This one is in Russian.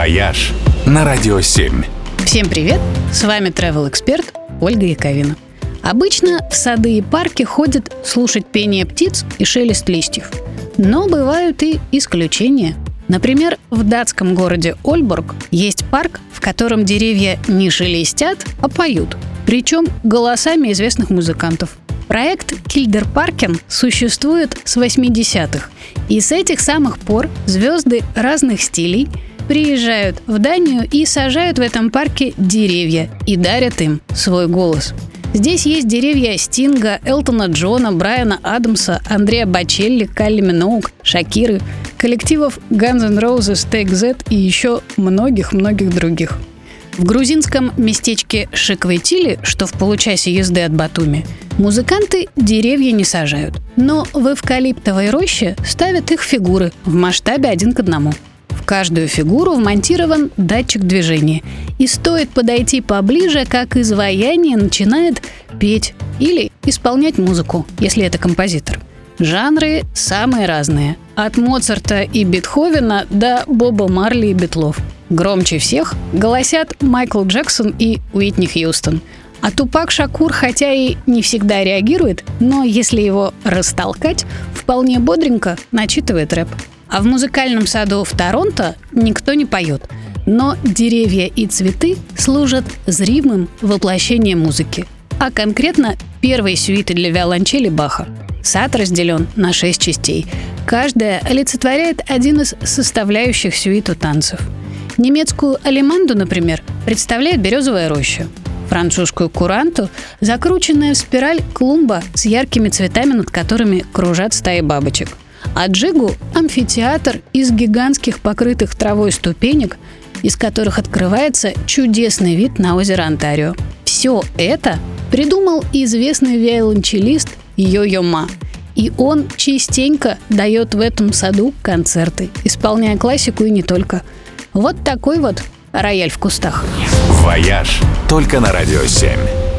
«Вояж» на Радио 7. Всем привет! С вами travel эксперт Ольга Яковина. Обычно в сады и парки ходят слушать пение птиц и шелест листьев. Но бывают и исключения. Например, в датском городе Ольборг есть парк, в котором деревья не шелестят, а поют. Причем голосами известных музыкантов. Проект Кильдепаркен существует с 80-х. И с этих самых пор звезды разных стилей приезжают в Данию и сажают в этом парке деревья и дарят им свой голос. Здесь есть деревья Стинга, Элтона Джона, Брайана Адамса, Андрея Бачелли, Калли Миноук, Шакиры, коллективов Guns N' Roses, Take Z и еще многих-многих других. В грузинском местечке Шиквайтили, что в получасе езды от Батуми, музыканты деревья не сажают. Но в эвкалиптовой роще ставят их фигуры в масштабе один к одному. Каждую фигуру вмонтирован датчик движения. И стоит подойти поближе, как изваяние начинает петь или исполнять музыку, если это композитор. Жанры самые разные. От Моцарта и Бетховена до Боба Марли и Бетлов. Громче всех голосят Майкл Джексон и Уитни Хьюстон. А Тупак Шакур, хотя и не всегда реагирует, но если его растолкать, вполне бодренько начитывает рэп. А в музыкальном саду в Торонто никто не поет. Но деревья и цветы служат зримым воплощением музыки. А конкретно первой сюиты для виолончели Баха. Сад разделен на шесть частей. Каждая олицетворяет один из составляющих сюиту танцев. Немецкую алиманду, например, представляет березовая роща. Французскую куранту – закрученная в спираль клумба с яркими цветами, над которыми кружат стаи бабочек – а Джигу – амфитеатр из гигантских покрытых травой ступенек, из которых открывается чудесный вид на озеро Онтарио. Все это придумал известный виолончелист Йо-Йо Ма. И он частенько дает в этом саду концерты, исполняя классику и не только. Вот такой вот рояль в кустах. «Вояж» только на Радио 7.